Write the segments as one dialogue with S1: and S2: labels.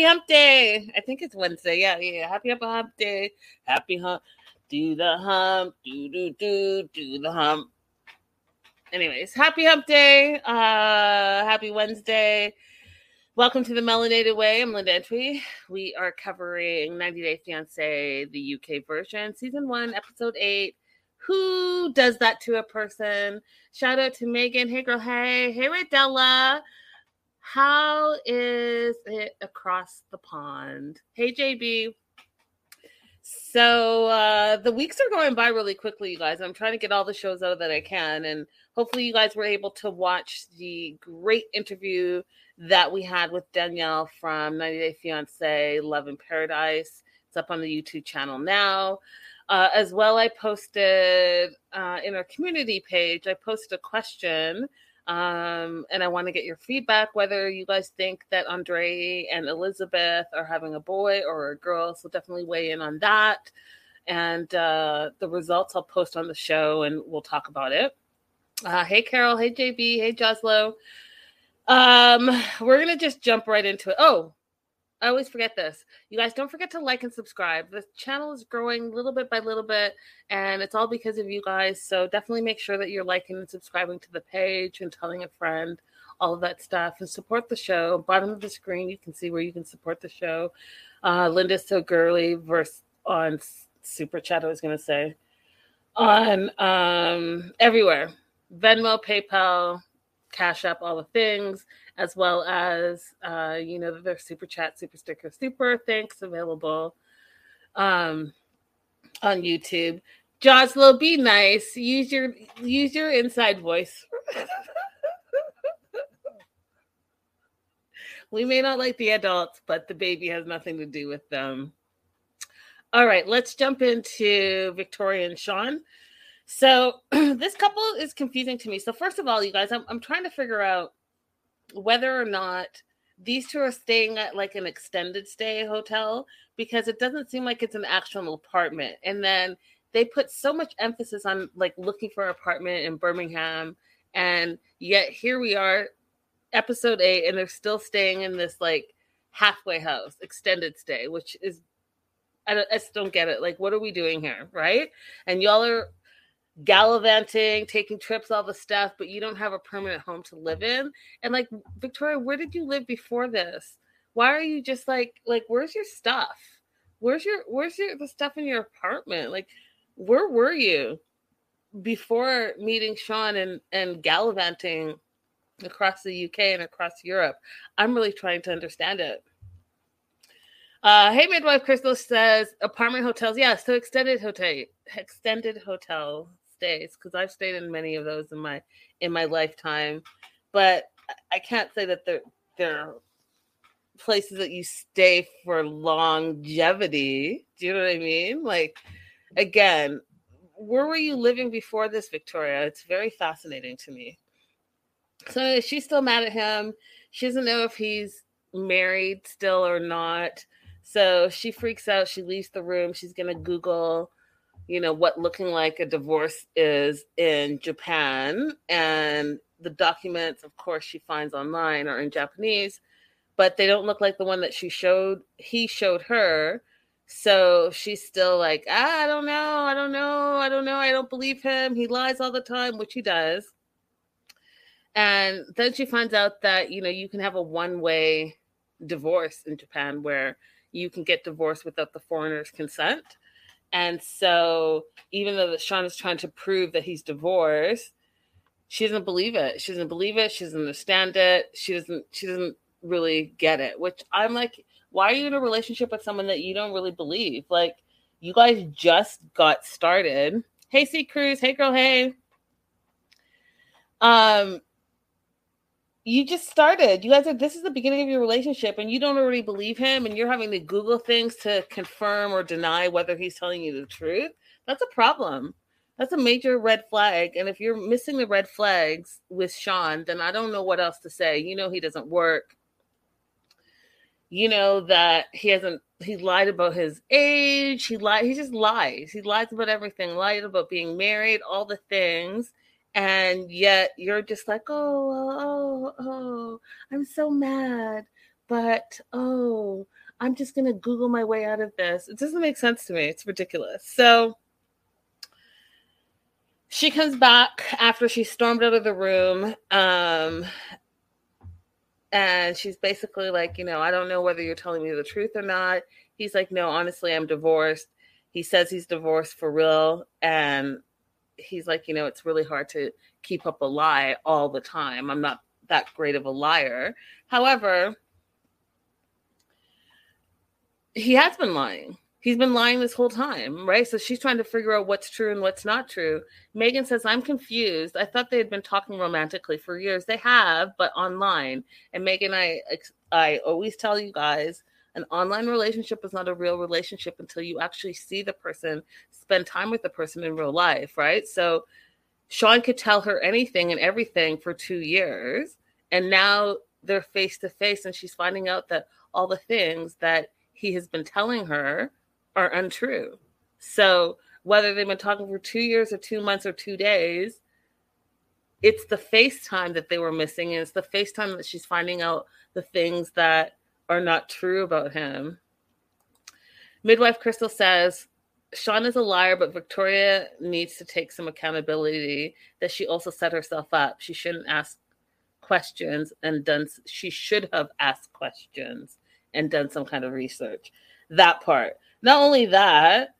S1: Happy Hump Day. I think it's Wednesday. Yeah, yeah. Happy Hump Hump Day. Happy Hump. Do the hump. Do do do do the hump. Anyways, happy Hump Day. Uh, happy Wednesday. Welcome to the Melanated Way. I'm Linda Entry. We are covering 90 Day Fiance, the UK version, season one, episode eight. Who does that to a person? Shout out to Megan. Hey, girl. Hey, hey, Radella. How is it across the pond? Hey, JB. So uh, the weeks are going by really quickly, you guys. I'm trying to get all the shows out that I can, and hopefully, you guys were able to watch the great interview that we had with Danielle from 90 Day Fiance Love in Paradise. It's up on the YouTube channel now. Uh, as well, I posted uh, in our community page, I posted a question um, and I want to get your feedback whether you guys think that Andre and Elizabeth are having a boy or a girl. So definitely weigh in on that. And uh, the results I'll post on the show and we'll talk about it. Uh, hey, Carol. Hey, JB. Hey, Joslo. Um, we're going to just jump right into it. Oh, I always forget this. You guys don't forget to like and subscribe. The channel is growing little bit by little bit, and it's all because of you guys. So definitely make sure that you're liking and subscribing to the page and telling a friend, all of that stuff, and support the show. Bottom of the screen, you can see where you can support the show. Uh, Linda's so girly versus on Super Chat. I was gonna say on um, everywhere, Venmo, PayPal, Cash App, all the things as well as uh, you know their super chat, super sticker, super thanks available um, on YouTube. Joslo, be nice. Use your use your inside voice. we may not like the adults, but the baby has nothing to do with them. All right, let's jump into Victoria and Sean. So this couple is confusing to me. So first of all, you guys, I'm, I'm trying to figure out whether or not these two are staying at like an extended stay hotel because it doesn't seem like it's an actual apartment. And then they put so much emphasis on like looking for an apartment in Birmingham, and yet here we are, episode eight, and they're still staying in this like halfway house, extended stay, which is I, don't, I just don't get it. Like, what are we doing here, right? And y'all are gallivanting, taking trips, all the stuff, but you don't have a permanent home to live in. And like, Victoria, where did you live before this? Why are you just like, like, where's your stuff? Where's your, where's your the stuff in your apartment? Like, where were you before meeting Sean and and gallivanting across the UK and across Europe. I'm really trying to understand it. Uh, hey, midwife Crystal says apartment hotels. Yeah, so extended hotel, extended hotel stays because I've stayed in many of those in my in my lifetime, but I can't say that they're they're places that you stay for longevity. Do you know what I mean? Like, again, where were you living before this, Victoria? It's very fascinating to me. So she's still mad at him. She doesn't know if he's married still or not. So she freaks out. She leaves the room. She's going to Google, you know, what looking like a divorce is in Japan. And the documents, of course, she finds online are in Japanese but they don't look like the one that she showed he showed her. So she's still like ah, i don't know i don't know i don't know i don't believe him. He lies all the time which he does. And then she finds out that you know you can have a one way divorce in japan where you can get divorced without the foreigner's consent and so even though sean is trying to prove that he's divorced she doesn't believe it she doesn't believe it she doesn't understand it she doesn't she doesn't really get it, which I'm like, why are you in a relationship with someone that you don't really believe? Like, you guys just got started. Hey, C Cruz. Hey, girl. Hey. Um, you just started. You guys are. This is the beginning of your relationship, and you don't already believe him, and you're having to Google things to confirm or deny whether he's telling you the truth. That's a problem. That's a major red flag. And if you're missing the red flags with Sean, then I don't know what else to say. You know he doesn't work you know that he hasn't he lied about his age he lied he just lies he lies about everything lied about being married all the things and yet you're just like oh oh oh i'm so mad but oh i'm just gonna google my way out of this it doesn't make sense to me it's ridiculous so she comes back after she stormed out of the room um and she's basically like, you know, I don't know whether you're telling me the truth or not. He's like, no, honestly, I'm divorced. He says he's divorced for real. And he's like, you know, it's really hard to keep up a lie all the time. I'm not that great of a liar. However, he has been lying. He's been lying this whole time, right? So she's trying to figure out what's true and what's not true. Megan says, I'm confused. I thought they had been talking romantically for years. They have, but online. And Megan, I I always tell you guys, an online relationship is not a real relationship until you actually see the person, spend time with the person in real life, right? So Sean could tell her anything and everything for two years. And now they're face to face, and she's finding out that all the things that he has been telling her are untrue. So whether they've been talking for two years or two months or two days, it's the FaceTime that they were missing. And it's the FaceTime that she's finding out the things that are not true about him. Midwife Crystal says, Sean is a liar, but Victoria needs to take some accountability that she also set herself up. She shouldn't ask questions and done she should have asked questions and done some kind of research. That part. Not only that,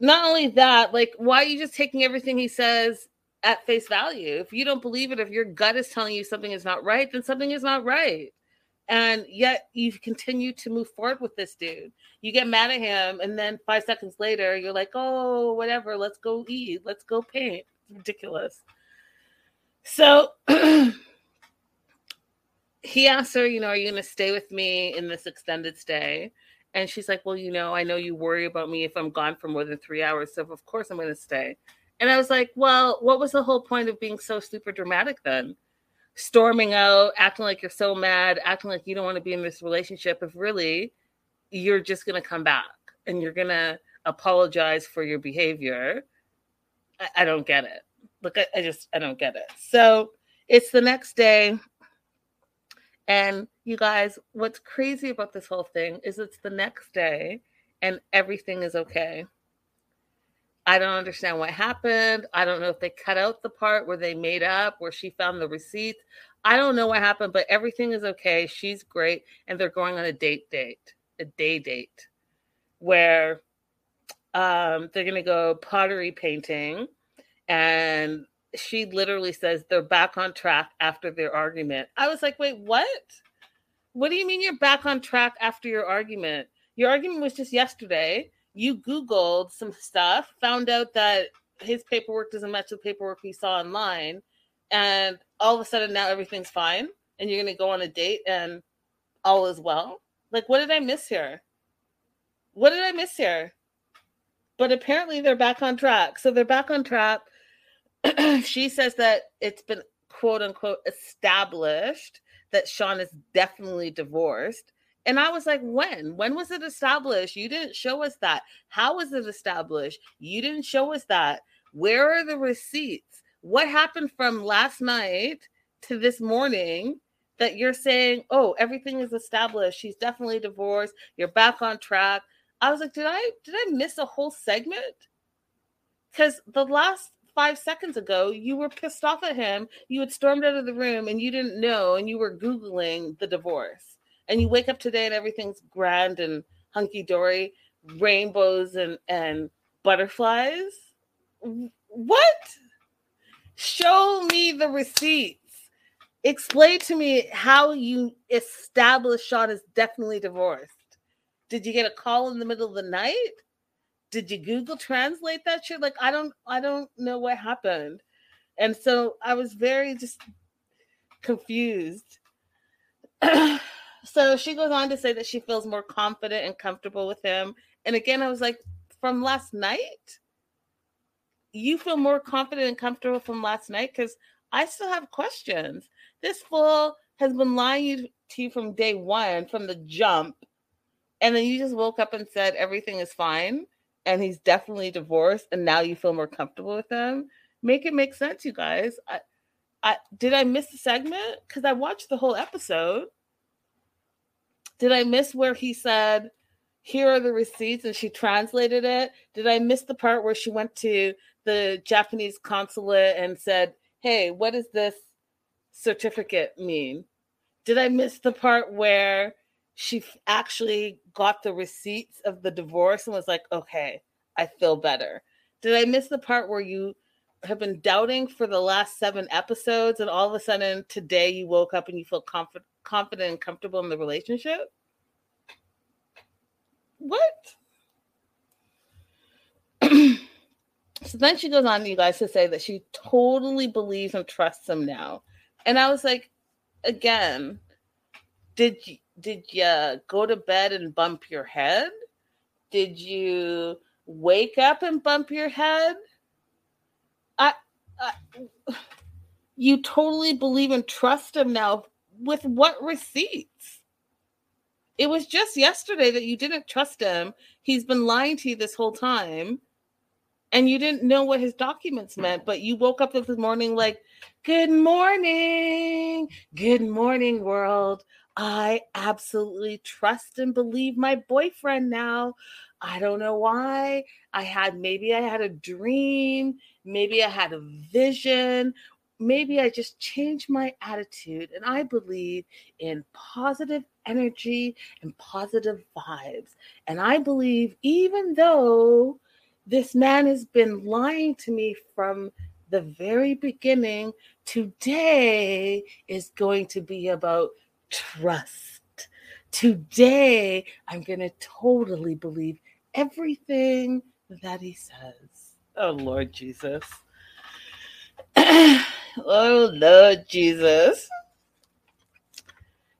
S1: not only that, like, why are you just taking everything he says at face value? If you don't believe it, if your gut is telling you something is not right, then something is not right. And yet you continue to move forward with this dude. You get mad at him, and then five seconds later, you're like, oh, whatever, let's go eat, let's go paint. Ridiculous. So he asked her, you know, are you going to stay with me in this extended stay? And she's like, Well, you know, I know you worry about me if I'm gone for more than three hours. So, of course, I'm going to stay. And I was like, Well, what was the whole point of being so super dramatic then? Storming out, acting like you're so mad, acting like you don't want to be in this relationship, if really you're just going to come back and you're going to apologize for your behavior. I, I don't get it. Look, I, I just, I don't get it. So it's the next day. And you guys, what's crazy about this whole thing is it's the next day and everything is okay. I don't understand what happened. I don't know if they cut out the part where they made up, where she found the receipt. I don't know what happened, but everything is okay. She's great. And they're going on a date date, a day date, where um, they're going to go pottery painting. And she literally says they're back on track after their argument. I was like, wait, what? What do you mean you're back on track after your argument? Your argument was just yesterday. You Googled some stuff, found out that his paperwork doesn't match the paperwork we saw online, and all of a sudden now everything's fine, and you're going to go on a date and all is well. Like, what did I miss here? What did I miss here? But apparently they're back on track. So they're back on track. she says that it's been quote unquote established that Sean is definitely divorced. And I was like, when? When was it established? You didn't show us that. How was it established? You didn't show us that. Where are the receipts? What happened from last night to this morning that you're saying, oh, everything is established. She's definitely divorced. You're back on track. I was like, did I did I miss a whole segment? Because the last five seconds ago, you were pissed off at him. You had stormed out of the room and you didn't know, and you were Googling the divorce. And you wake up today and everything's grand and hunky dory, rainbows and, and butterflies. What? Show me the receipts. Explain to me how you established Sean is definitely divorced. Did you get a call in the middle of the night? Did you Google translate that shit? Like I don't I don't know what happened. And so I was very just confused. so she goes on to say that she feels more confident and comfortable with him. And again, I was like, from last night? You feel more confident and comfortable from last night? Because I still have questions. This fool has been lying to you from day one, from the jump, and then you just woke up and said everything is fine and he's definitely divorced and now you feel more comfortable with him make it make sense you guys i i did i miss the segment because i watched the whole episode did i miss where he said here are the receipts and she translated it did i miss the part where she went to the japanese consulate and said hey what does this certificate mean did i miss the part where she actually got the receipts of the divorce and was like, okay, I feel better. Did I miss the part where you have been doubting for the last seven episodes and all of a sudden today you woke up and you feel confident, confident and comfortable in the relationship? What? so then she goes on, to you guys, to say that she totally believes and trusts him now. And I was like, again, did you did you go to bed and bump your head? Did you wake up and bump your head? You totally believe and trust him now with what receipts? It was just yesterday that you didn't trust him. He's been lying to you this whole time. And you didn't know what his documents meant, but you woke up this morning like, Good morning. Good morning, world. I absolutely trust and believe my boyfriend now. I don't know why. I had maybe I had a dream, maybe I had a vision, maybe I just changed my attitude and I believe in positive energy and positive vibes. And I believe even though this man has been lying to me from the very beginning, today is going to be about trust. Today, I'm going to totally believe everything that he says. Oh, Lord Jesus. oh, Lord Jesus.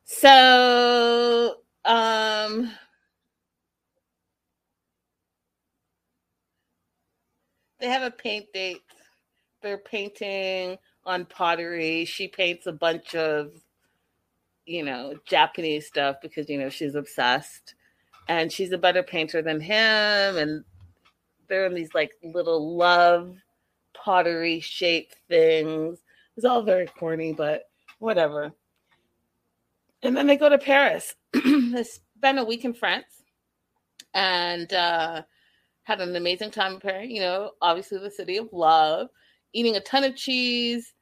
S1: So, um, they have a paint date. They're painting on pottery. She paints a bunch of you know, Japanese stuff because, you know, she's obsessed and she's a better painter than him. And they're in these like little love pottery shaped things. It's all very corny, but whatever. And then they go to Paris. they spend a week in France and uh, had an amazing time in Paris. You know, obviously the city of love, eating a ton of cheese,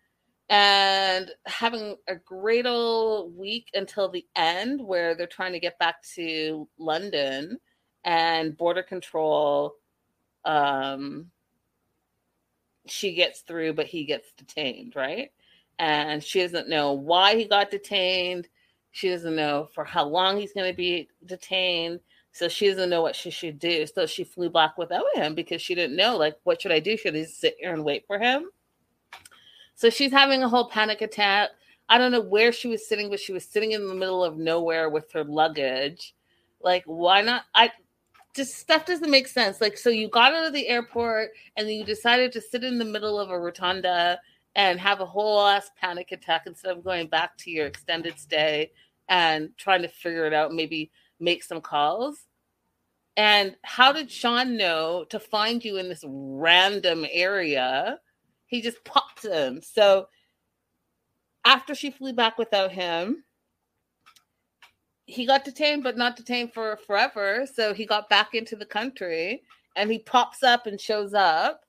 S1: and having a great old week until the end where they're trying to get back to London and border control um she gets through, but he gets detained, right? And she doesn't know why he got detained. She doesn't know for how long he's going to be detained. So she doesn't know what she should do. So she flew back without him because she didn't know, like, what should I do? Should I sit here and wait for him? So she's having a whole panic attack. I don't know where she was sitting, but she was sitting in the middle of nowhere with her luggage. Like, why not? I just stuff doesn't make sense. Like, so you got out of the airport and you decided to sit in the middle of a rotunda and have a whole ass panic attack instead of going back to your extended stay and trying to figure it out, maybe make some calls. And how did Sean know to find you in this random area? He just popped in. So after she flew back without him, he got detained, but not detained for forever. So he got back into the country and he pops up and shows up.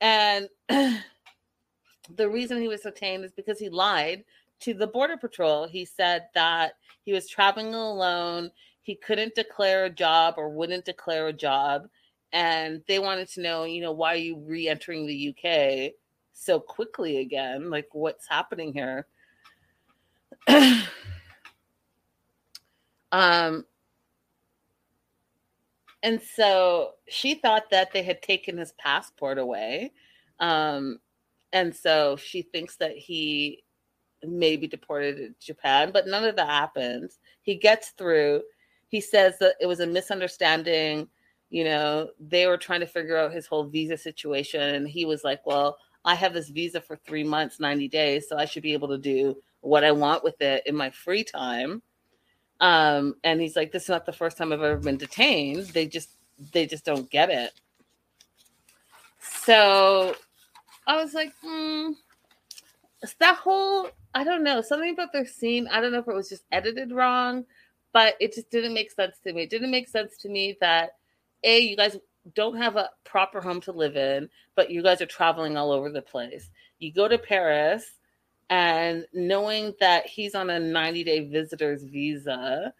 S1: And the reason he was detained is because he lied to the Border Patrol. He said that he was traveling alone, he couldn't declare a job or wouldn't declare a job. And they wanted to know, you know, why are you re entering the UK so quickly again? Like, what's happening here? Um, and so she thought that they had taken his passport away. Um, and so she thinks that he may be deported to Japan, but none of that happens. He gets through. He says that it was a misunderstanding. You know, they were trying to figure out his whole visa situation. And he was like, Well, I have this visa for three months, 90 days, so I should be able to do what I want with it in my free time. Um, and he's like, This is not the first time I've ever been detained. They just they just don't get it. So I was like, hmm, that whole I don't know, something about their scene. I don't know if it was just edited wrong, but it just didn't make sense to me. It didn't make sense to me that A, you guys don't have a proper home to live in, but you guys are traveling all over the place. You go to Paris and knowing that he's on a 90 day visitor's visa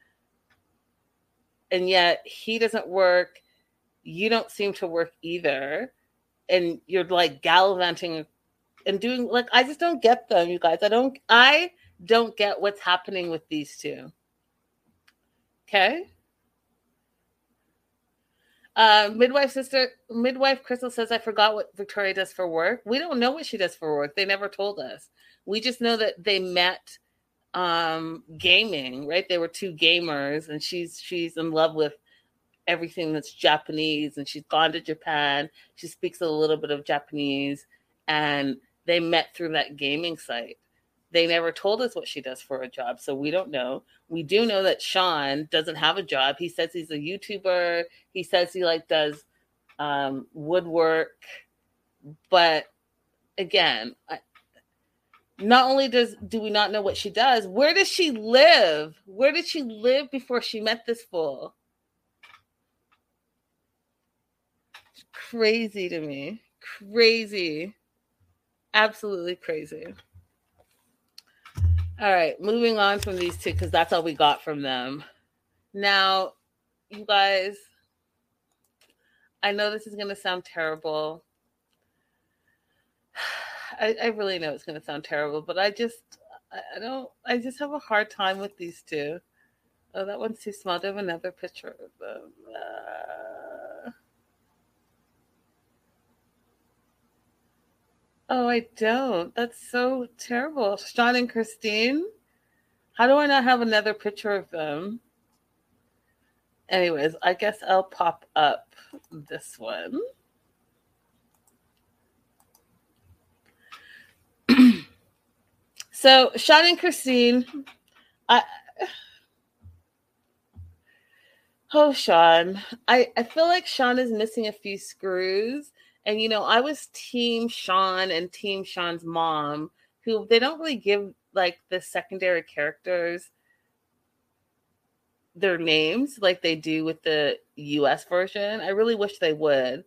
S1: and yet he doesn't work you don't seem to work either and you're like gallivanting and doing like i just don't get them you guys i don't i don't get what's happening with these two okay uh, midwife sister, midwife Crystal says, I forgot what Victoria does for work. We don't know what she does for work. They never told us. We just know that they met um gaming, right? They were two gamers, and she's she's in love with everything that's Japanese, and she's gone to Japan. She speaks a little bit of Japanese, and they met through that gaming site. They never told us what she does for a job, so we don't know. We do know that Sean doesn't have a job. He says he's a YouTuber. He says he like does um, woodwork, but again, I, not only does do we not know what she does, where does she live? Where did she live before she met this fool? Crazy to me. Crazy. Absolutely crazy. All right, moving on from these two because that's all we got from them. Now, you guys, I know this is going to sound terrible. I, I, really know it's going to sound terrible, but I just, I don't, I just have a hard time with these two. Oh, that one's too small. Do have another picture of them? Uh... Oh, I don't. That's so terrible. Sean and Christine. How do I not have another picture of them? Anyways, I guess I'll pop up this one. so, Sean and Christine, I. Oh, Sean. I, I feel like Sean is missing a few screws and you know, I was team Sean and team Sean's mom, who they don't really give like the secondary characters their names like they do with the US version. I really wish they would.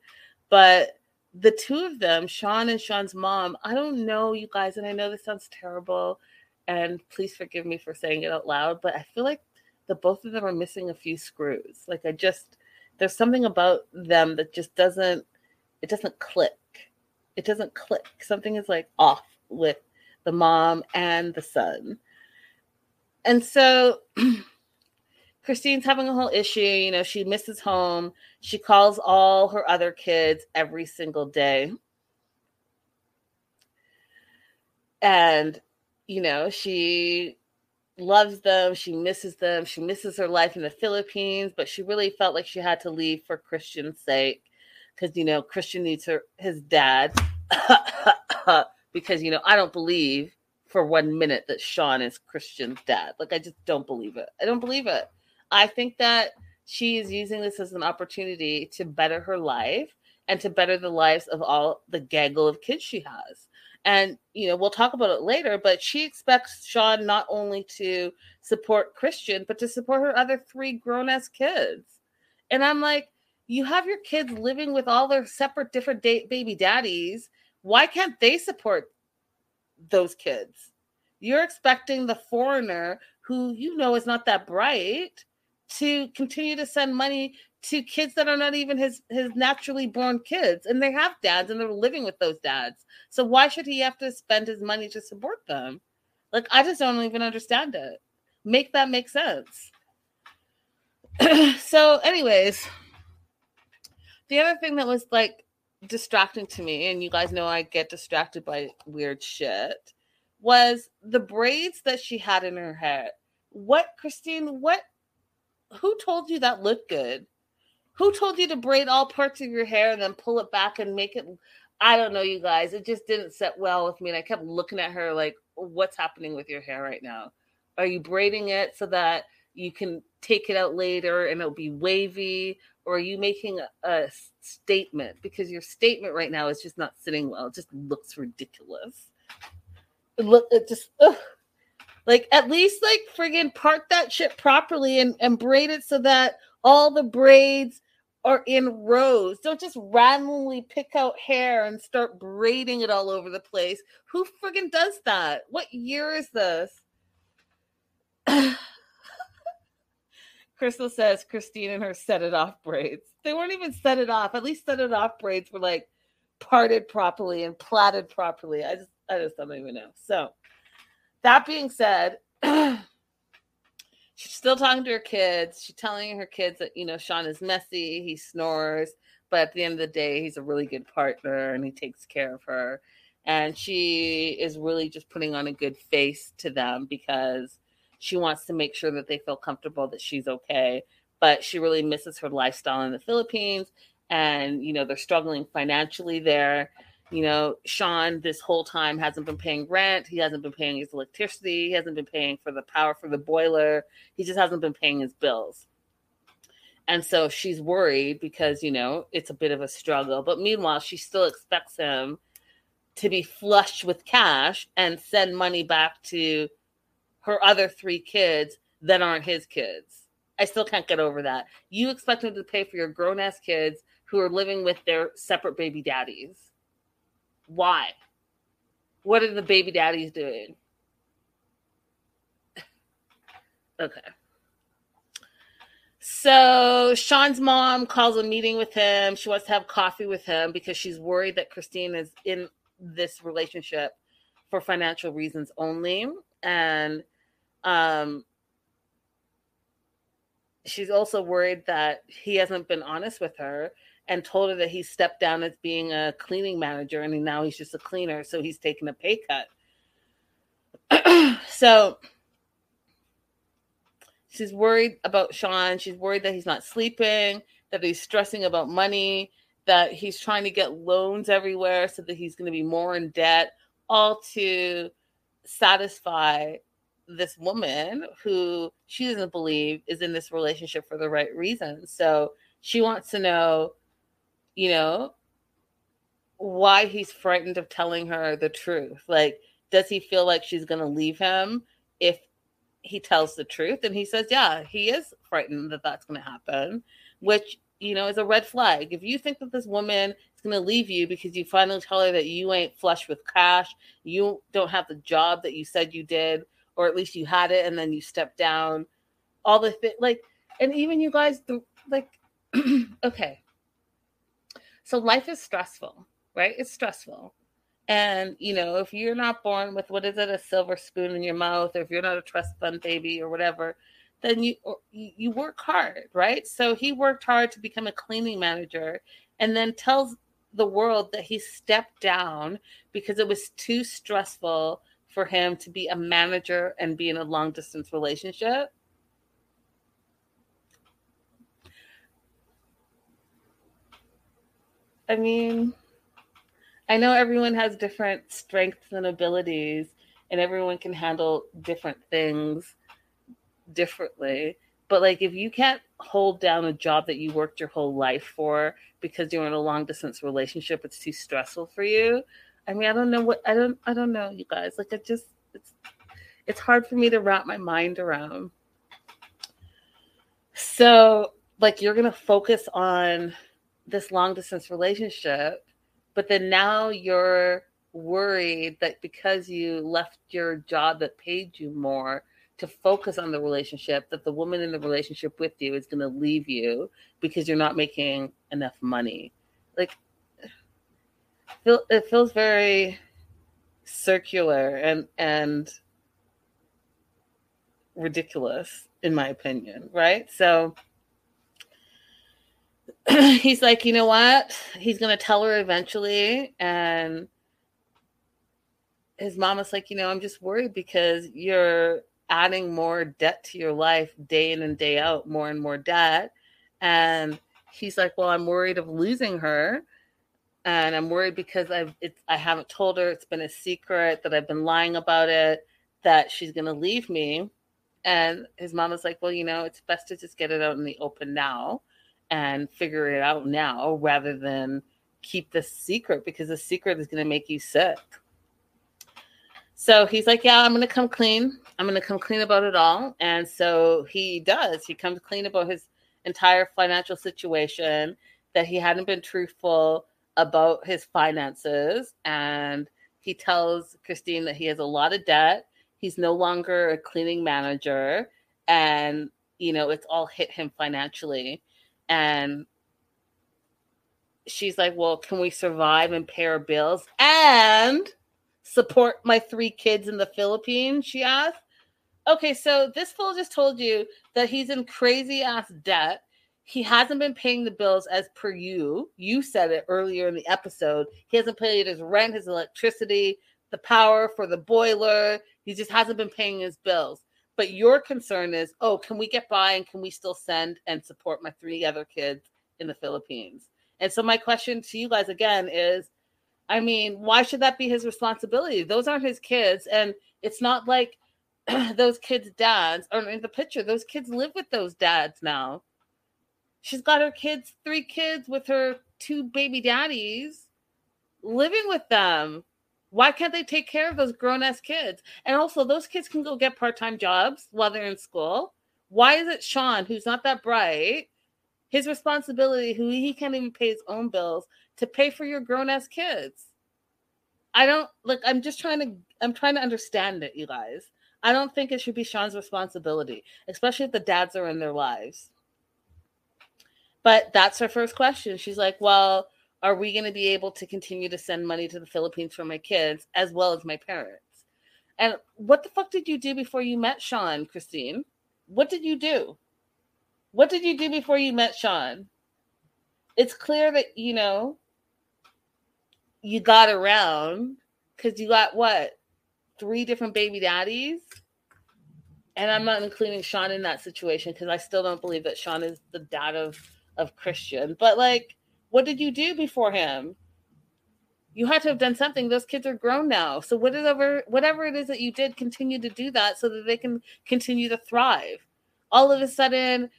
S1: But the two of them, Sean and Sean's mom, I don't know, you guys, and I know this sounds terrible, and please forgive me for saying it out loud, but I feel like the both of them are missing a few screws. Like I just there's something about them that just doesn't it doesn't click. It doesn't click. Something is like off with the mom and the son. And so Christine's having a whole issue. You know, she misses home. She calls all her other kids every single day. And, you know, she loves them. She misses them. She misses her life in the Philippines, but she really felt like she had to leave for Christian's sake because, you know, Christian needs her, his dad. because, you know, I don't believe for one minute that Sean is Christian's dad. Like, I just don't believe it. I don't believe it. I think that she is using this as an opportunity to better her life and to better the lives of all the gaggle of kids she has. And, you know, we'll talk about it later, but she expects Sean not only to support Christian, but to support her other three grown ass kids. And I'm like, you have your kids living with all their separate, different da- baby daddies. Why can't they support those kids? You're expecting the foreigner who you know is not that bright to continue to send money to kids that are not even his his naturally born kids and they have dads and they're living with those dads. So why should he have to spend his money to support them? Like i just don't even understand it. Make that make sense. So anyways the other thing that was like distracting to me and you guys know i get distracted by weird shit was the braids that she had in her hair. What christine what who told you that looked good? Who told you to braid all parts of your hair and then pull it back and make it? I don't know, you guys. It just didn't set well with me. And I kept looking at her like, what's happening with your hair right now? Are you braiding it so that you can take it out later and it'll be wavy? Or are you making a, a statement? Because your statement right now is just not sitting well. It just looks ridiculous. It look it just ugh. Like at least like friggin' part that shit properly and, and braid it so that all the braids are in rows. Don't just randomly pick out hair and start braiding it all over the place. Who friggin' does that? What year is this? Crystal says Christine and her set it off braids. They weren't even set it off. At least set it off braids were like parted properly and plaited properly. I just I just don't even know. So that being said, she's still talking to her kids. She's telling her kids that, you know, Sean is messy, he snores, but at the end of the day, he's a really good partner and he takes care of her. And she is really just putting on a good face to them because she wants to make sure that they feel comfortable that she's okay. But she really misses her lifestyle in the Philippines. And, you know, they're struggling financially there you know, Sean this whole time hasn't been paying rent. He hasn't been paying his electricity. He hasn't been paying for the power for the boiler. He just hasn't been paying his bills. And so she's worried because, you know, it's a bit of a struggle. But meanwhile, she still expects him to be flush with cash and send money back to her other three kids that aren't his kids. I still can't get over that. You expect him to pay for your grown ass kids who are living with their separate baby daddies why? What are the baby daddies doing? okay. So Sean's mom calls a meeting with him. She wants to have coffee with him because she's worried that Christine is in this relationship for financial reasons only. And um, she's also worried that he hasn't been honest with her and told her that he stepped down as being a cleaning manager and now he's just a cleaner. So he's taking a pay cut. so she's worried about Sean. She's worried that he's not sleeping, that he's stressing about money, that he's trying to get loans everywhere so that he's going to be more in debt, all to satisfy this woman who she doesn't believe is in this relationship for the right reasons. So she wants to know you know, why he's frightened of telling her the truth. Like, does he feel like she's going to leave him if he tells the truth? And he says, yeah, he is frightened that that's going to happen, which, you know, is a red flag. If you think that this woman is going to leave you because you finally tell her that you ain't flush with cash, you don't have the job that you said you did, or at least you had it and then you stepped down, all the things, like, and even you guys, like, okay, so life is stressful. right? It's stressful. And, you know, if you're not born with what is it, a silver spoon in your mouth, or if you're not a trust fund baby or whatever, then you you work hard, right? So he worked hard to become a cleaning manager and then tells the world that he stepped down because it was too stressful for him to be a manager and be in a long distance relationship. I mean, I know everyone has different strengths and abilities, and everyone can handle different things differently. But like, if you can't hold down a job that you worked your whole life for because you're in a long distance relationship, it's too stressful for you. I mean, I don't know what I don't I don't know, you guys. Like, it just it's it's hard for me to wrap my mind around. So, like, you're gonna focus on this long distance relationship, but then now you're worried that because you left your job that paid you more to focus on the relationship, that the woman in the relationship with you is going to leave you because you're not making enough money. Like, it feels very circular and and ridiculous in my opinion right so he's like, you know what? He's gonna tell her eventually, and his mom is like, you know, I'm just worried because you're adding more debt to your life day in and day out, more and more debt. And he's like, well, I'm worried of losing her, and I'm worried because I've it's I haven't told her. It's been a secret that I've been lying about it. That she's gonna leave me. And his mom is like, well, you know, it's best to just get it out in the open now and figure it out now rather than keep this secret because the secret is going to make you sick. So he's like, Yeah, I'm going to come clean. I'm going to come clean about it all. And so he does. He comes clean about his entire financial situation, that he hadn't been truthful about his finances. And he tells Christine that he has a lot of debt. He's no longer a cleaning manager. And, you know, it's all hit him financially and she's like, Well, can we survive and pay our bills and support my three kids in the Philippines? She asked. Okay, so this fool just told you that he's in crazy ass debt. He hasn't been paying the bills as per you. You said it earlier in the episode. He hasn't paid his rent, his electricity, the power for the boiler. He just hasn't been paying his bills. But your concern is, oh, can we get by and can we still send and support my three other kids in the Philippines? And so my question to you guys again is, I mean, why should that be his responsibility? Those aren't his kids, and it's not like those kids' dads are in the picture. Those kids live with those dads now. She's got her kids, three kids with her two baby daddies living with them. Why can't they take care of those grown ass kids? And also, those kids can go get part time jobs while they're in school. Why is it Sean, who's not that bright, his responsibility, who he can't even pay his own bills, to pay for your grown ass kids? I don't like, I'm just trying to, I'm trying to understand it, you guys. I don't think it should be Sean's responsibility, especially if the dads are in their lives. But that's her first question. She's like, well, are we going to be able to continue to send money to the Philippines for my kids as well as my parents? And what the fuck did you do before you met Sean, Christine? What did you do? What did you do before you met Sean? It's clear that, you know, you got around because you got what? Three different baby daddies? And I'm not including Sean in that situation because I still don't believe that Sean is the dad of, of Christian. But like, what did you do before him? You had to have done something. Those kids are grown now. So whatever whatever it is that you did, continue to do that so that they can continue to thrive. All of a sudden,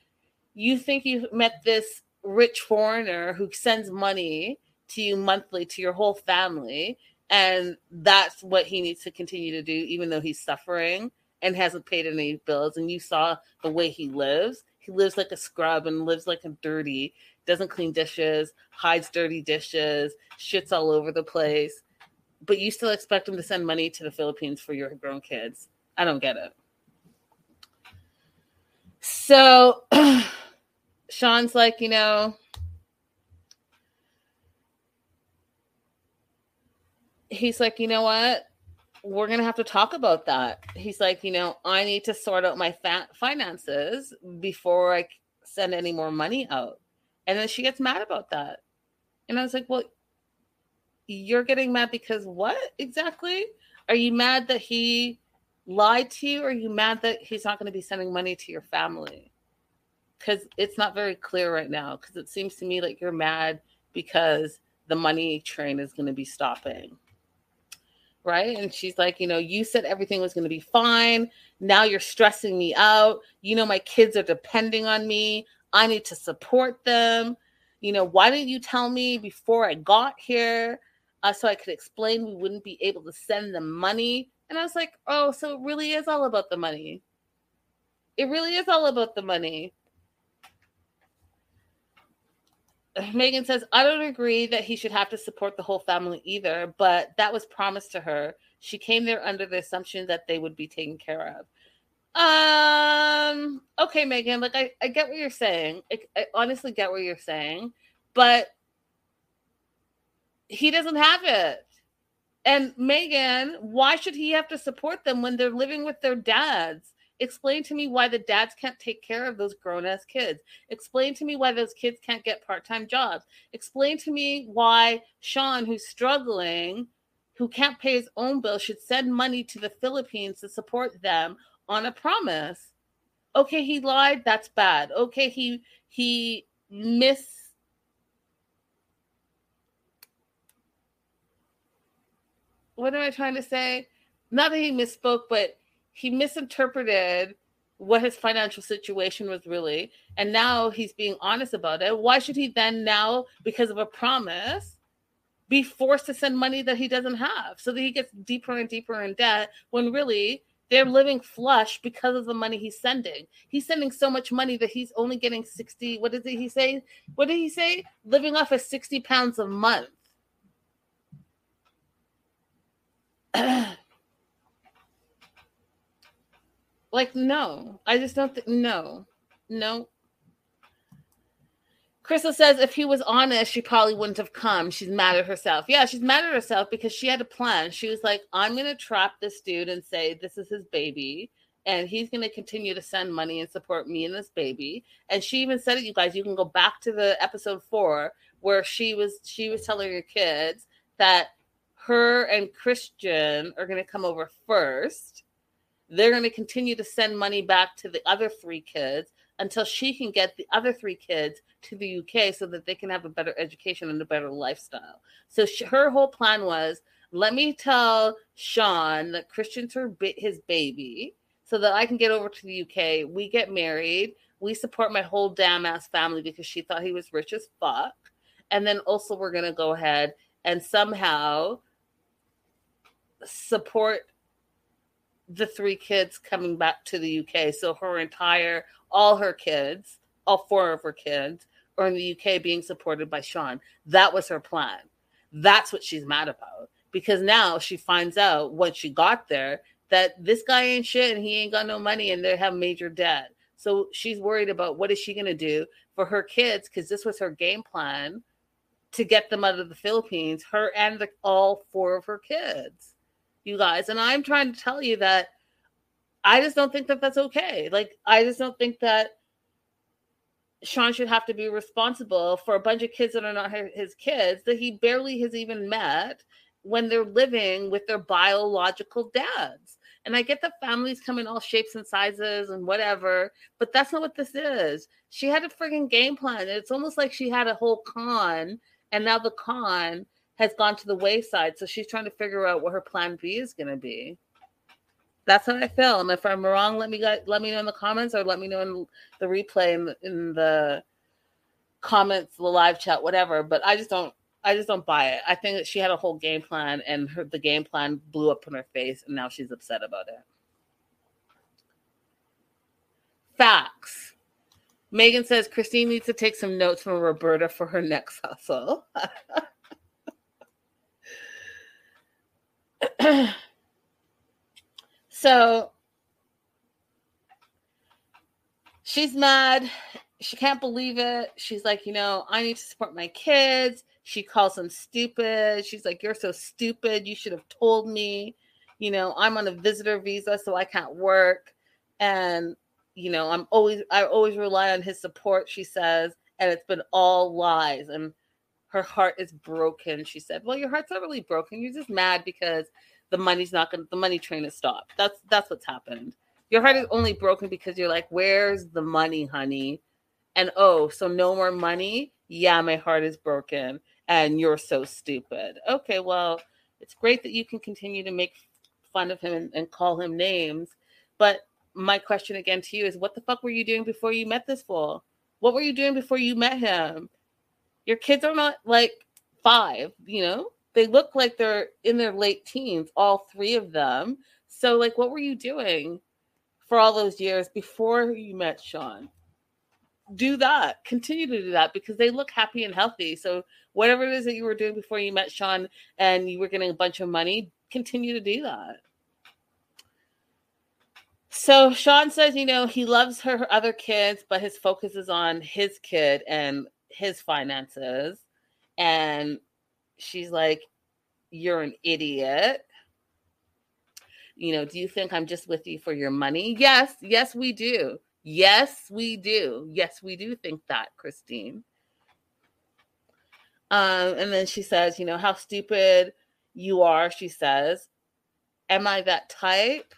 S1: you think you've met this rich foreigner who sends money to you monthly to your whole family and that's what he needs to continue to do even though he's suffering and hasn't paid any bills and you saw the way he lives he lives like a scrub and lives like a dirty doesn't clean dishes, hides dirty dishes, shits all over the place. But you still expect him to send money to the Philippines for your grown kids. I don't get it. So Sean's like, you know, he's like, you know what? We're gonna have to talk about that. He's like, you know, I need to sort out my finances before I send any more money out. And then she gets mad about that. And I was like, well, you're getting mad because what exactly? Are you mad that he lied to you? Or are you mad that he's not going to be sending money to your family? Because it's not very clear right now. Because it seems to me like you're mad because the money train is going to be stopping. Right. And she's like, you know, you said everything was going to be fine. Now you're stressing me out. You know, my kids are depending on me. I need to support them. You know, why didn't you tell me before I got here uh, so I could explain we wouldn't be able to send them money? And I was like, oh, so it really is all about the money. It really is all about the money. Megan says, I don't agree that he should have to support the whole family either, but that was promised to her. She came there under the assumption that they would be taken care of. Um, okay, Megan, like I, I get what you're saying. I, I honestly get what you're saying, but he doesn't have it. And Megan, why should he have to support them when they're living with their dads? Explain to me why the dads can't take care of those grown ass kids. Explain to me why those kids can't get part time jobs. Explain to me why Sean, who's struggling, who can't pay his own bill, should send money to the Philippines to support them on a promise. Okay, he lied. That's bad. Okay, he he miss what am I trying to say? Not that he misspoke, but he misinterpreted what his financial situation was really. And now he's being honest about it. Why should he then now, because of a promise, be forced to send money that he doesn't have so that he gets deeper and deeper in debt when really they're living flush because of the money he's sending. He's sending so much money that he's only getting 60. What did he say? What did he say? Living off of 60 pounds a month. like, no, I just don't think, no, no. Crystal says if he was honest, she probably wouldn't have come. She's mad at herself. Yeah, she's mad at herself because she had a plan. She was like, I'm going to trap this dude and say this is his baby. And he's going to continue to send money and support me and this baby. And she even said it, you guys. You can go back to the episode four where she was she was telling her kids that her and Christian are going to come over first. They're going to continue to send money back to the other three kids until she can get the other three kids to the UK so that they can have a better education and a better lifestyle. So she, her whole plan was let me tell Sean that Christian's her, his baby so that I can get over to the UK. We get married. We support my whole damn ass family because she thought he was rich as fuck. And then also, we're going to go ahead and somehow support the three kids coming back to the UK. So her entire, all her kids, all four of her kids are in the UK being supported by Sean. That was her plan. That's what she's mad about because now she finds out when she got there that this guy ain't shit and he ain't got no money and they have major debt. So she's worried about what is she going to do for her kids because this was her game plan to get them out of the Philippines, her and the, all four of her kids you guys. And I'm trying to tell you that I just don't think that that's okay. Like, I just don't think that Sean should have to be responsible for a bunch of kids that are not his kids that he barely has even met when they're living with their biological dads. And I get that families come in all shapes and sizes and whatever, but that's not what this is. She had a freaking game plan. It's almost like she had a whole con, and now the con has gone to the wayside. So she's trying to figure out what her plan B is going to be. That's how I feel. And if I'm wrong, let me let me know in the comments or let me know in the replay in the, in the comments, the live chat, whatever. But I just don't I just don't buy it. I think that she had a whole game plan and her the game plan blew up in her face and now she's upset about it. Facts. Megan says Christine needs to take some notes from Roberta for her next hustle. so she's mad. She can't believe it. She's like, you know, I need to support my kids. She calls him stupid. She's like, You're so stupid. You should have told me. You know, I'm on a visitor visa, so I can't work. And, you know, I'm always, I always rely on his support, she says. And it's been all lies. And her heart is broken. She said, Well, your heart's not really broken. You're just mad because the money's not gonna the money train has stopped. That's that's what's happened. Your heart is only broken because you're like, Where's the money, honey? And oh, so no more money? Yeah, my heart is broken and you're so stupid. Okay, well, it's great that you can continue to make fun of him and, and call him names. But my question again to you is what the fuck were you doing before you met this fool? What were you doing before you met him? Your kids are not like five, you know? They look like they're in their late teens, all three of them. So, like, what were you doing for all those years before you met Sean? Do that. Continue to do that because they look happy and healthy. So, whatever it is that you were doing before you met Sean and you were getting a bunch of money, continue to do that. So Sean says, you know, he loves her other kids, but his focus is on his kid and his finances. And she's like, You're an idiot. You know, do you think I'm just with you for your money? Yes, yes, we do. Yes, we do. Yes, we do think that, Christine. Um, and then she says, You know, how stupid you are, she says. Am I that type?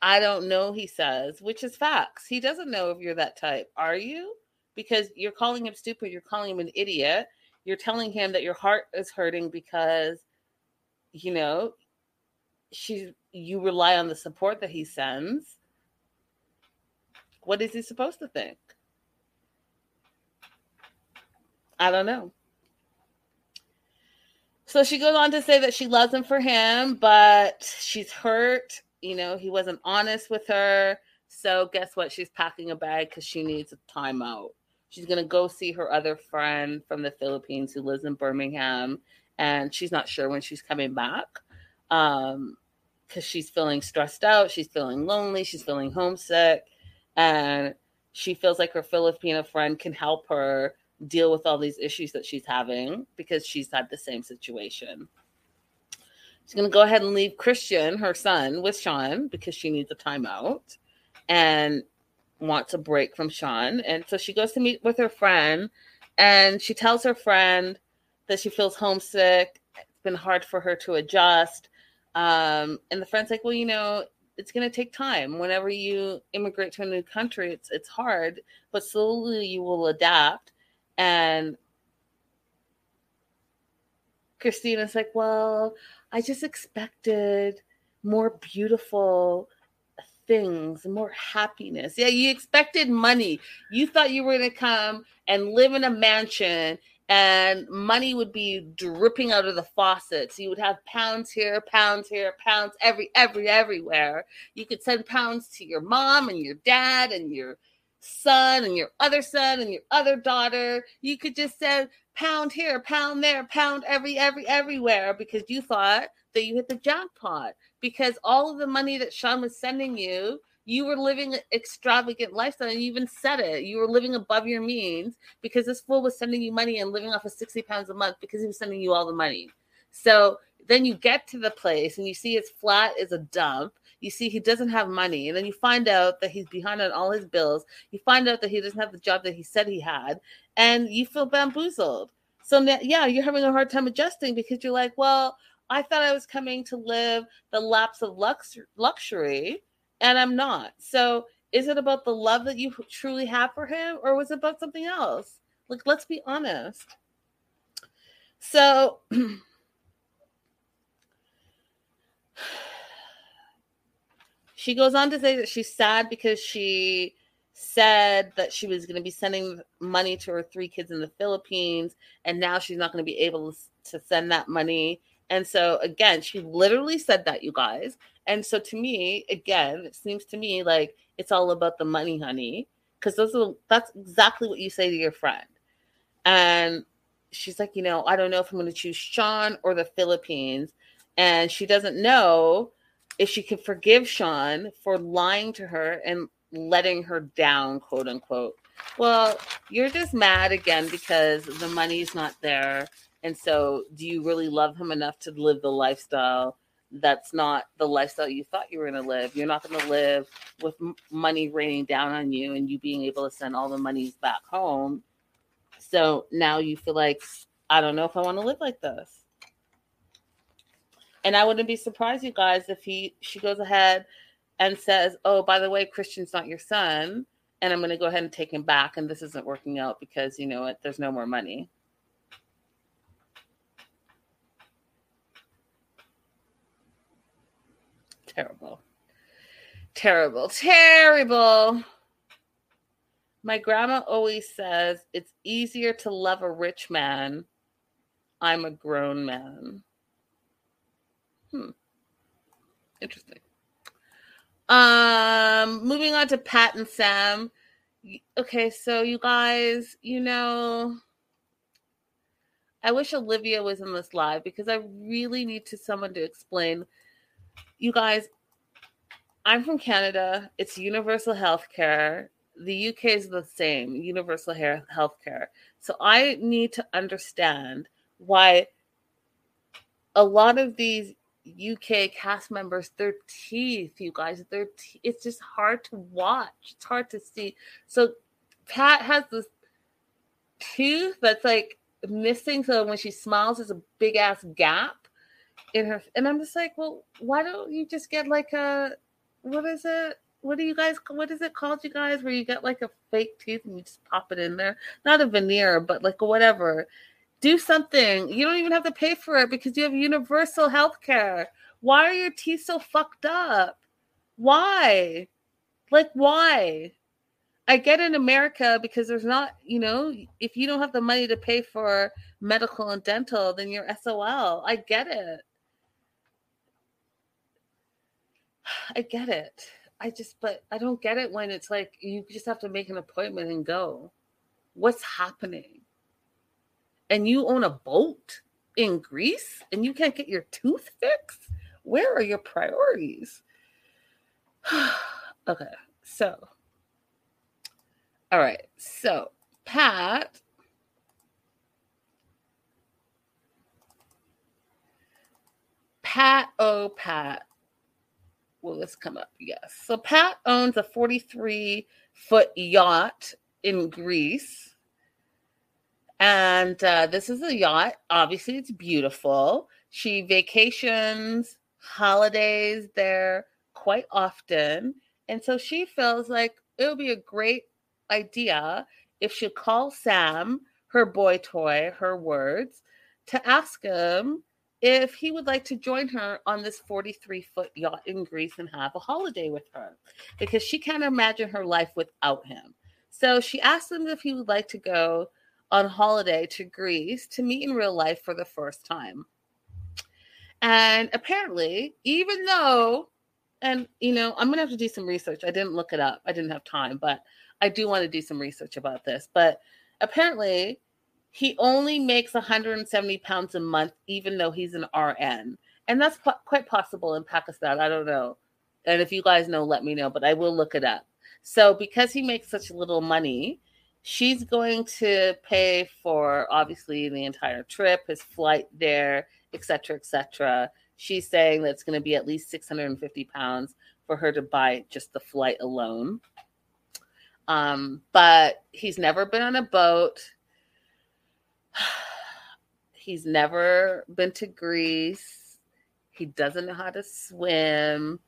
S1: I don't know, he says, which is facts. He doesn't know if you're that type. Are you? because you're calling him stupid, you're calling him an idiot, you're telling him that your heart is hurting because you know she's you rely on the support that he sends. What is he supposed to think? I don't know. So she goes on to say that she loves him for him, but she's hurt. You know, he wasn't honest with her. So guess what? She's packing a bag because she needs a timeout. She's going to go see her other friend from the Philippines who lives in Birmingham, and she's not sure when she's coming back um, because she's feeling stressed out. She's feeling lonely. She's feeling homesick. And she feels like her Filipino friend can help her deal with all these issues that she's having because she's had the same situation. She's going to go ahead and leave Christian, her son, with Sean because she needs a timeout. And wants a break from Sean. And so she goes to meet with her friend and she tells her friend that she feels homesick. It's been hard for her to adjust. Um, and the friend's like, well, you know, it's going to take time. Whenever you immigrate to a new country, it's it's hard, but slowly you will adapt. And Christina's like, well, I just expected more beautiful things, more happiness. Yeah, you expected money. You thought you were going to come and live in a mansion and money would be dripping out of the faucets. You would have pounds here, pounds here, pounds every every everywhere. You could send pounds to your mom and your dad and your son and your other son and your other daughter. You could just send pound here, pound there, pound every every everywhere because you thought that you hit the jackpot because all of the money that Sean was sending you, you were living an extravagant lifestyle. And you even said it. You were living above your means because this fool was sending you money and living off of 60 pounds a month because he was sending you all the money. So then you get to the place and you see his flat is a dump. You see he doesn't have money. And then you find out that he's behind on all his bills. You find out that he doesn't have the job that he said he had. And you feel bamboozled. So now, yeah, you're having a hard time adjusting because you're like, well, I thought I was coming to live the laps of lux- luxury, and I'm not. So, is it about the love that you truly have for him, or was it about something else? Like, let's be honest. So, she goes on to say that she's sad because she said that she was going to be sending money to her three kids in the Philippines, and now she's not going to be able to send that money and so again, she literally said that, you guys. And so to me, again, it seems to me like it's all about the money, honey, because those are that's exactly what you say to your friend. And she's like, you know, I don't know if I'm going to choose Sean or the Philippines. And she doesn't know if she can forgive Sean for lying to her and letting her down, quote unquote. Well, you're just mad again because the money's not there And so, do you really love him enough to live the lifestyle that's not the lifestyle you thought you were going to live? You're not going to live with money raining down on you and you being able to send all the monies back home. So now you feel like, I don't know if I want to live like this. And I wouldn't be surprised, you guys, if he she goes ahead and says, "Oh, by the way, Christian's not your son," and I'm going to go ahead and take him back, and this isn't working out because you know what? There's no more money. Terrible. Terrible. Terrible. My grandma always says it's easier to love a rich man. I'm a grown man. Hmm. Interesting. Um, moving on to Pat and Sam. Okay, so you guys, you know, I wish Olivia was in this live because I really need to someone to explain. You guys, I'm from Canada. It's universal health care. The UK is the same, universal health care. So I need to understand why a lot of these UK cast members, their teeth, you guys, their te- it's just hard to watch. It's hard to see. So Pat has this tooth that's like missing. So when she smiles, there's a big ass gap in her. And I'm just like, well, why don't you just get like a what is it? What do you guys? What is it called, you guys? Where you get like a fake tooth and you just pop it in there? Not a veneer, but like whatever do something. You don't even have to pay for it because you have universal health care. Why are your teeth so fucked up? Why? Like, why? I get in America because there's not, you know, if you don't have the money to pay for medical and dental, then you're SOL. I get it. I get it. I just, but I don't get it when it's like you just have to make an appointment and go. What's happening? and you own a boat in Greece and you can't get your tooth fixed? Where are your priorities? okay, so, all right, so Pat. Pat, oh, Pat. Will this come up? Yes. So Pat owns a 43 foot yacht in Greece and uh, this is a yacht. Obviously, it's beautiful. She vacations, holidays there quite often. And so she feels like it would be a great idea if she call Sam, her boy toy, her words, to ask him if he would like to join her on this 43 foot yacht in Greece and have a holiday with her because she can't imagine her life without him. So she asked him if he would like to go on holiday to Greece to meet in real life for the first time. And apparently, even though, and you know, I'm gonna have to do some research. I didn't look it up, I didn't have time, but I do want to do some research about this. But apparently, he only makes 170 pounds a month, even though he's an RN. And that's quite possible in Pakistan. I don't know. And if you guys know, let me know, but I will look it up. So, because he makes such little money, she's going to pay for obviously the entire trip, his flight there, etc., etc. She's saying that it's going to be at least 650 pounds for her to buy just the flight alone. Um, but he's never been on a boat. He's never been to Greece. He doesn't know how to swim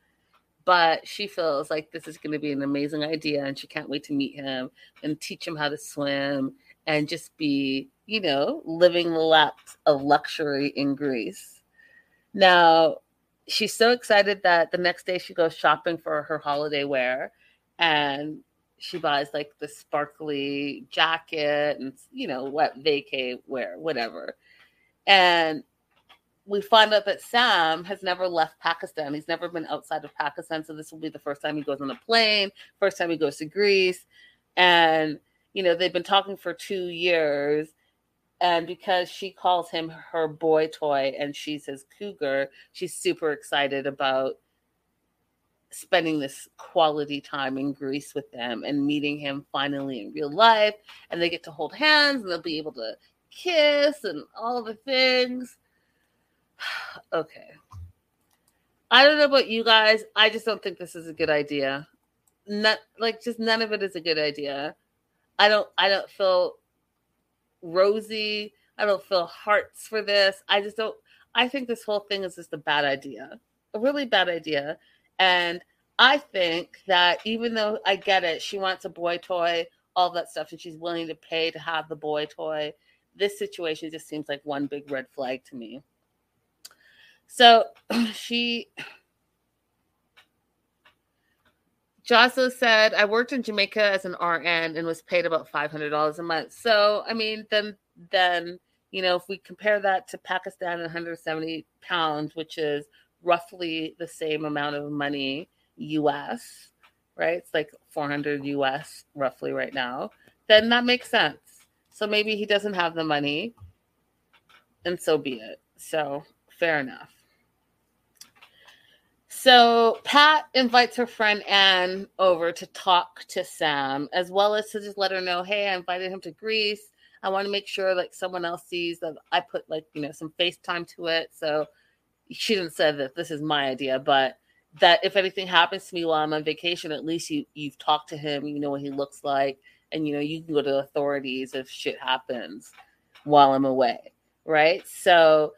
S1: but she feels like this is going to be an amazing idea and she can't wait to meet him and teach him how to swim and just be, you know, living the laps of luxury in Greece. Now, she's so excited that the next day she goes shopping for her holiday wear and she buys like the sparkly jacket and, you know, what vacay wear, whatever. And we find out that Sam has never left Pakistan. He's never been outside of Pakistan. So this will be the first time he goes on a plane, first time he goes to Greece. And, you know, they've been talking for two years. And because she calls him her boy toy and she's his cougar, she's super excited about spending this quality time in Greece with them and meeting him finally in real life. And they get to hold hands and they'll be able to kiss and all the things. okay. I don't know about you guys. I just don't think this is a good idea. Not like just none of it is a good idea. I don't I don't feel rosy. I don't feel hearts for this. I just don't I think this whole thing is just a bad idea. A really bad idea. And I think that even though I get it, she wants a boy toy, all that stuff, and she's willing to pay to have the boy toy. This situation just seems like one big red flag to me. So she Jocelyn said, I worked in Jamaica as an RN and was paid about $500 a month. So, I mean, then, then, you know, if we compare that to Pakistan and 170 pounds, which is roughly the same amount of money US, right? It's like 400 US roughly right now. Then that makes sense. So maybe he doesn't have the money, and so be it. So fair enough. So Pat invites her friend Anne over to talk to Sam, as well as to just let her know, hey, I invited him to Greece. I want to make sure like someone else sees that I put like you know some FaceTime to it. So she didn't say that this is my idea, but that if anything happens to me while I'm on vacation, at least you you've talked to him, you know what he looks like, and you know you can go to authorities if shit happens while I'm away, right? So,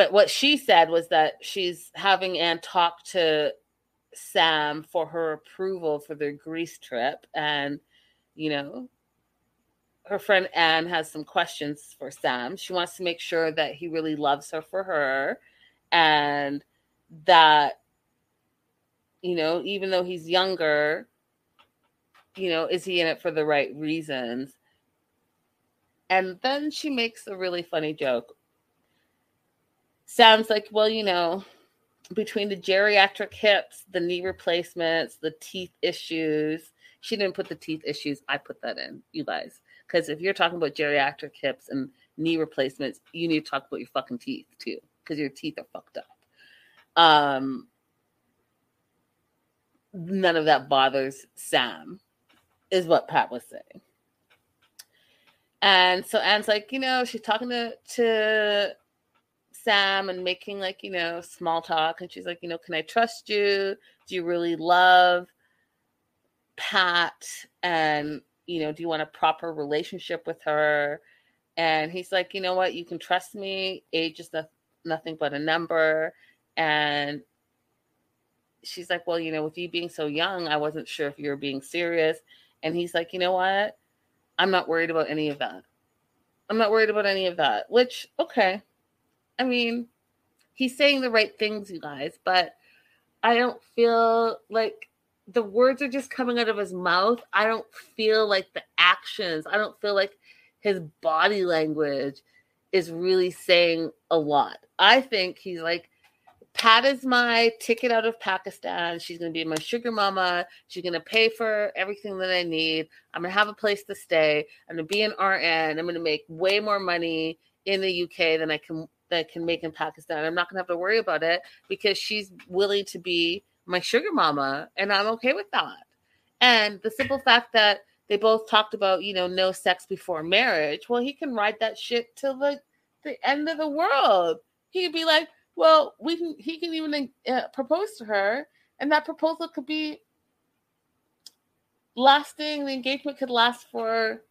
S1: but what she said was that she's having Anne talk to Sam for her approval for their Greece trip, and you know her friend Anne has some questions for Sam. She wants to make sure that he really loves her for her and that you know, even though he's younger, you know, is he in it for the right reasons? And then she makes a really funny joke. Sounds like, well, you know, between the geriatric hips, the knee replacements, the teeth issues. She didn't put the teeth issues. I put that in, you guys. Because if you're talking about geriatric hips and knee replacements, you need to talk about your fucking teeth too, because your teeth are fucked up. Um, none of that bothers Sam, is what Pat was saying. And so Anne's like, you know, she's talking to to Sam and making like, you know, small talk. And she's like, you know, can I trust you? Do you really love Pat? And, you know, do you want a proper relationship with her? And he's like, you know what? You can trust me. Age is no- nothing but a number. And she's like, Well, you know, with you being so young, I wasn't sure if you were being serious. And he's like, You know what? I'm not worried about any of that. I'm not worried about any of that, which, okay. I mean, he's saying the right things, you guys, but I don't feel like the words are just coming out of his mouth. I don't feel like the actions, I don't feel like his body language is really saying a lot. I think he's like, Pat is my ticket out of Pakistan. She's going to be my sugar mama. She's going to pay for everything that I need. I'm going to have a place to stay. I'm going to be an RN. I'm going to make way more money in the UK than I can that can make in Pakistan. I'm not going to have to worry about it because she's willing to be my sugar mama, and I'm okay with that. And the simple fact that they both talked about, you know, no sex before marriage. Well, he can ride that shit till the the end of the world. He'd be like, well, we can. He can even uh, propose to her, and that proposal could be lasting. The engagement could last for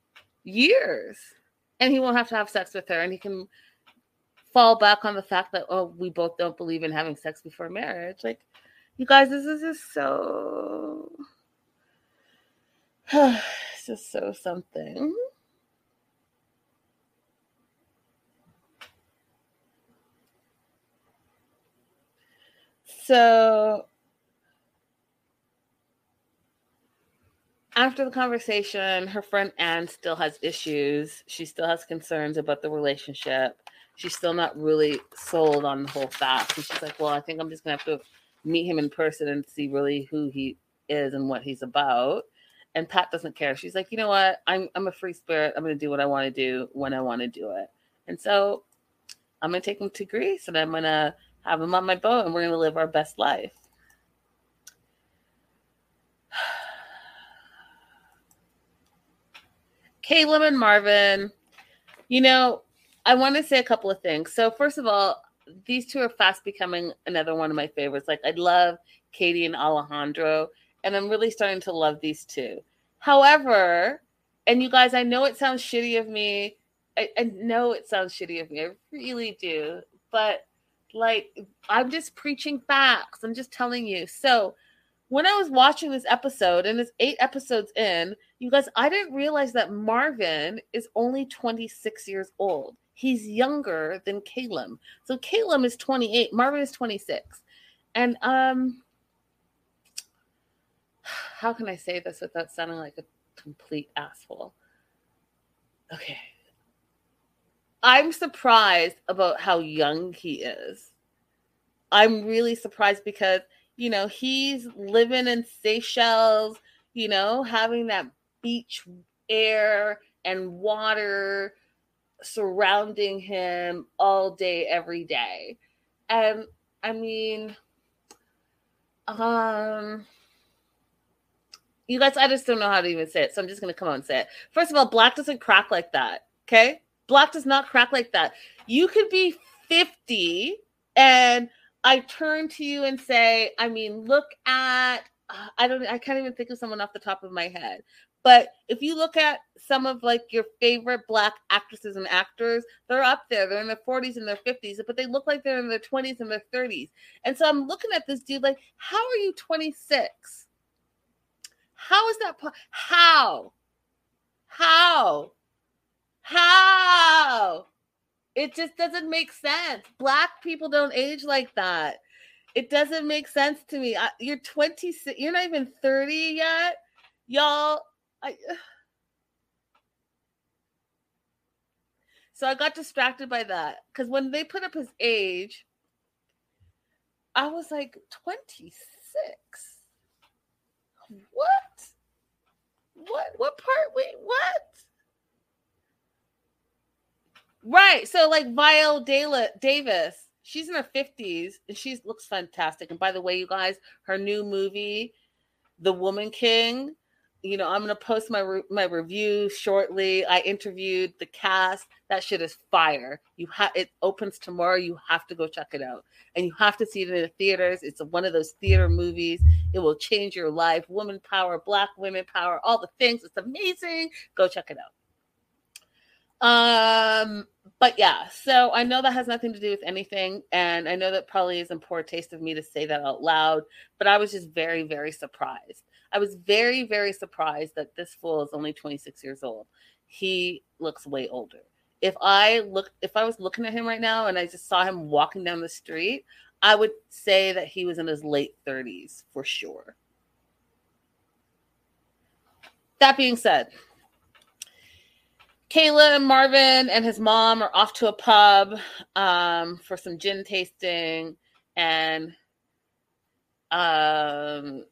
S1: years, and he won't have to have sex with her, and he can fall back on the fact that oh, we both don't believe in having sex before marriage. Like, you guys, this is just so. it's just so something. So after the conversation, her friend Anne still has issues. She still has concerns about the relationship. She's still not really sold on the whole fast. And she's like, Well, I think I'm just gonna have to meet him in person and see really who he is and what he's about. And Pat doesn't care. She's like, you know what? I'm I'm a free spirit. I'm gonna do what I want to do when I want to do it. And so I'm gonna take him to Greece and I'm gonna have him on my boat, and we're to live our best life. Caleb and Marvin You know, I want to say a couple of things. So, first of all, these two are fast becoming another one of my favorites. Like, I love Katie and Alejandro, and I'm really starting to love these two. However, and you guys, I know it sounds shitty of me. I, I know it sounds shitty of me. I really do. But, like, I'm just preaching facts. I'm just telling you. So, when I was watching this episode, and it's eight episodes in, you guys, I didn't realize that Marvin is only 26 years old. He's younger than Caleb. So Caleb is 28, Marvin is 26. And um how can I say this without sounding like a complete asshole? Okay. I'm surprised about how young he is. I'm really surprised because you know, he's living in Seychelles, you know, having that beach air and water surrounding him all day, every day. And I mean, um, you guys, I just don't know how to even say it. So I'm just going to come on and say it. First of all, black doesn't crack like that. Okay. Black does not crack like that. You could be 50 and I turn to you and say, I mean, look at I don't I can't even think of someone off the top of my head. But if you look at some of like your favorite black actresses and actors, they're up there. They're in their 40s and their 50s, but they look like they're in their 20s and their 30s. And so I'm looking at this dude like, how are you 26? How is that? Po- how? How? How? It just doesn't make sense. Black people don't age like that. It doesn't make sense to me. I, you're 26, you're not even 30 yet. Y'all, I So I got distracted by that cuz when they put up his age I was like 26. What? What what part wait, what? Right. So like Viola Davis, she's in her 50s and she looks fantastic. And by the way, you guys, her new movie, The Woman King, you know, I'm to post my re- my review shortly. I interviewed the cast. That shit is fire. You have it opens tomorrow. You have to go check it out. And you have to see it in the theaters. It's one of those theater movies. It will change your life. Woman power, black women power, all the things. It's amazing. Go check it out. Um, but yeah, so I know that has nothing to do with anything, and I know that probably is in poor taste of me to say that out loud, but I was just very, very surprised. I was very, very surprised that this fool is only 26 years old. He looks way older. If I look, if I was looking at him right now and I just saw him walking down the street, I would say that he was in his late 30s for sure. That being said, Caleb and Marvin and his mom are off to a pub um, for some gin tasting, and um,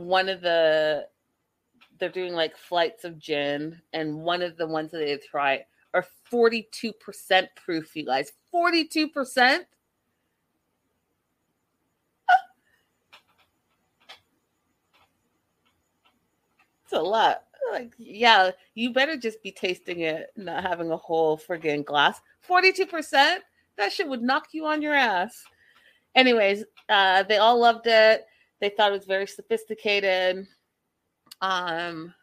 S1: one of the they're doing like flights of gin, and one of the ones that they try are forty two percent proof. You guys, forty two percent. It's a lot like, yeah, you better just be tasting it, not having a whole friggin' glass. 42%? That shit would knock you on your ass. Anyways, uh, they all loved it. They thought it was very sophisticated. Um,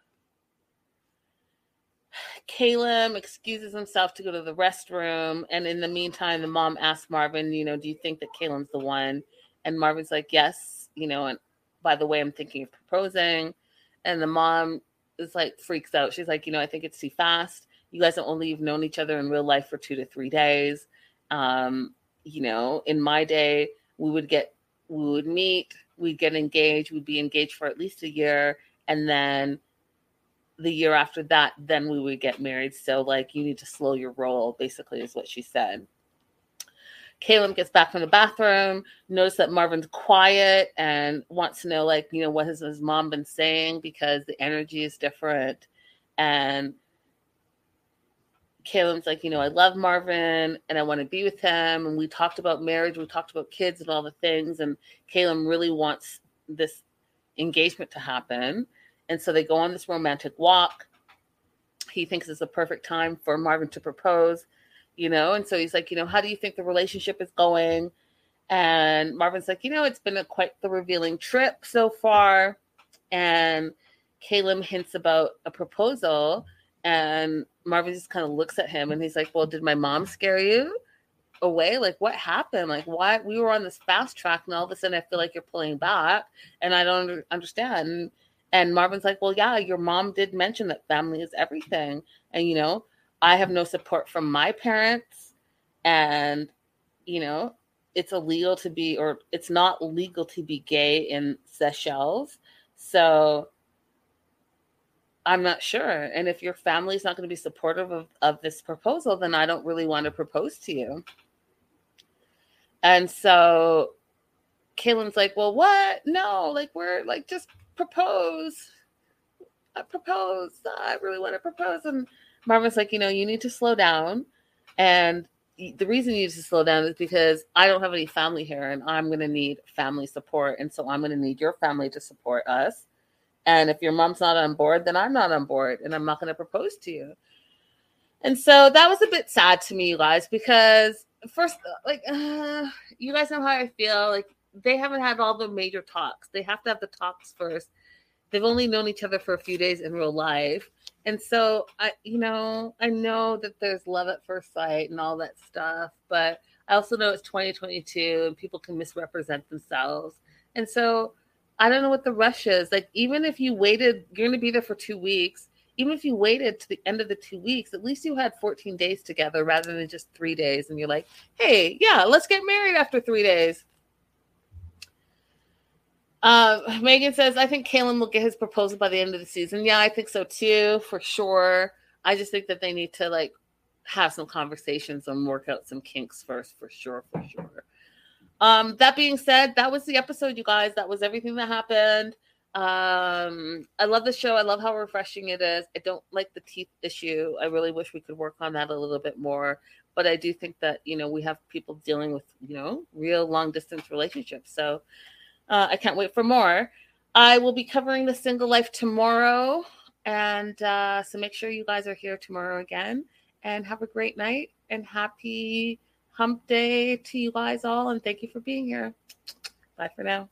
S1: Caleb excuses himself to go to the restroom. And in the meantime, the mom asks Marvin, you know, do you think that Caleb's the one? And Marvin's like, yes, you know, and by the way, I'm thinking of proposing. And the mom is like freaks out. She's like, you know, I think it's too fast. You guys have only known each other in real life for two to three days. Um, you know, in my day, we would get we would meet, we'd get engaged, we'd be engaged for at least a year, and then the year after that, then we would get married. So like you need to slow your roll, basically, is what she said. Caleb gets back from the bathroom, notice that Marvin's quiet and wants to know, like, you know, what has his mom been saying because the energy is different. And Caleb's like, you know, I love Marvin and I want to be with him. And we talked about marriage, we talked about kids and all the things. And Caleb really wants this engagement to happen. And so they go on this romantic walk. he thinks it's the perfect time for Marvin to propose, you know. And so he's like, you know, how do you think the relationship is going? And Marvin's like, you know, it's been a quite the revealing trip so far. And Caleb hints about a proposal, and Marvin just kind of looks at him and he's like, Well, did my mom scare you away? Like, what happened? Like, why we were on this fast track and all of a sudden I feel like you're pulling back and I don't understand. And Marvin's like, Well, yeah, your mom did mention that family is everything. And, you know, I have no support from my parents. And, you know, it's illegal to be, or it's not legal to be gay in Seychelles. So I'm not sure. And if your family's not going to be supportive of, of this proposal, then I don't really want to propose to you. And so Caleb's like, well, what? No, like we're like just propose. I propose. I really want to propose. And Marvin's like, you know, you need to slow down. And the reason you need to slow down is because I don't have any family here and I'm going to need family support. And so I'm going to need your family to support us. And if your mom's not on board, then I'm not on board and I'm not going to propose to you. And so that was a bit sad to me, you guys, because first, like, uh, you guys know how I feel. Like, they haven't had all the major talks. They have to have the talks first. They've only known each other for a few days in real life. And so I, you know, I know that there's love at first sight and all that stuff, but I also know it's 2022 and people can misrepresent themselves. And so I don't know what the rush is. Like, even if you waited, you're going to be there for two weeks. Even if you waited to the end of the two weeks, at least you had 14 days together rather than just three days. And you're like, hey, yeah, let's get married after three days. Uh, Megan says, I think Caleb will get his proposal by the end of the season. Yeah, I think so too, for sure. I just think that they need to like have some conversations and work out some kinks first, for sure, for sure. Um, that being said, that was the episode, you guys. That was everything that happened. Um, I love the show. I love how refreshing it is. I don't like the teeth issue. I really wish we could work on that a little bit more. But I do think that you know we have people dealing with you know real long distance relationships. So uh, I can't wait for more. I will be covering the single life tomorrow, and uh, so make sure you guys are here tomorrow again. And have a great night and happy hump day to you guys all. And thank you for being here. Bye for now.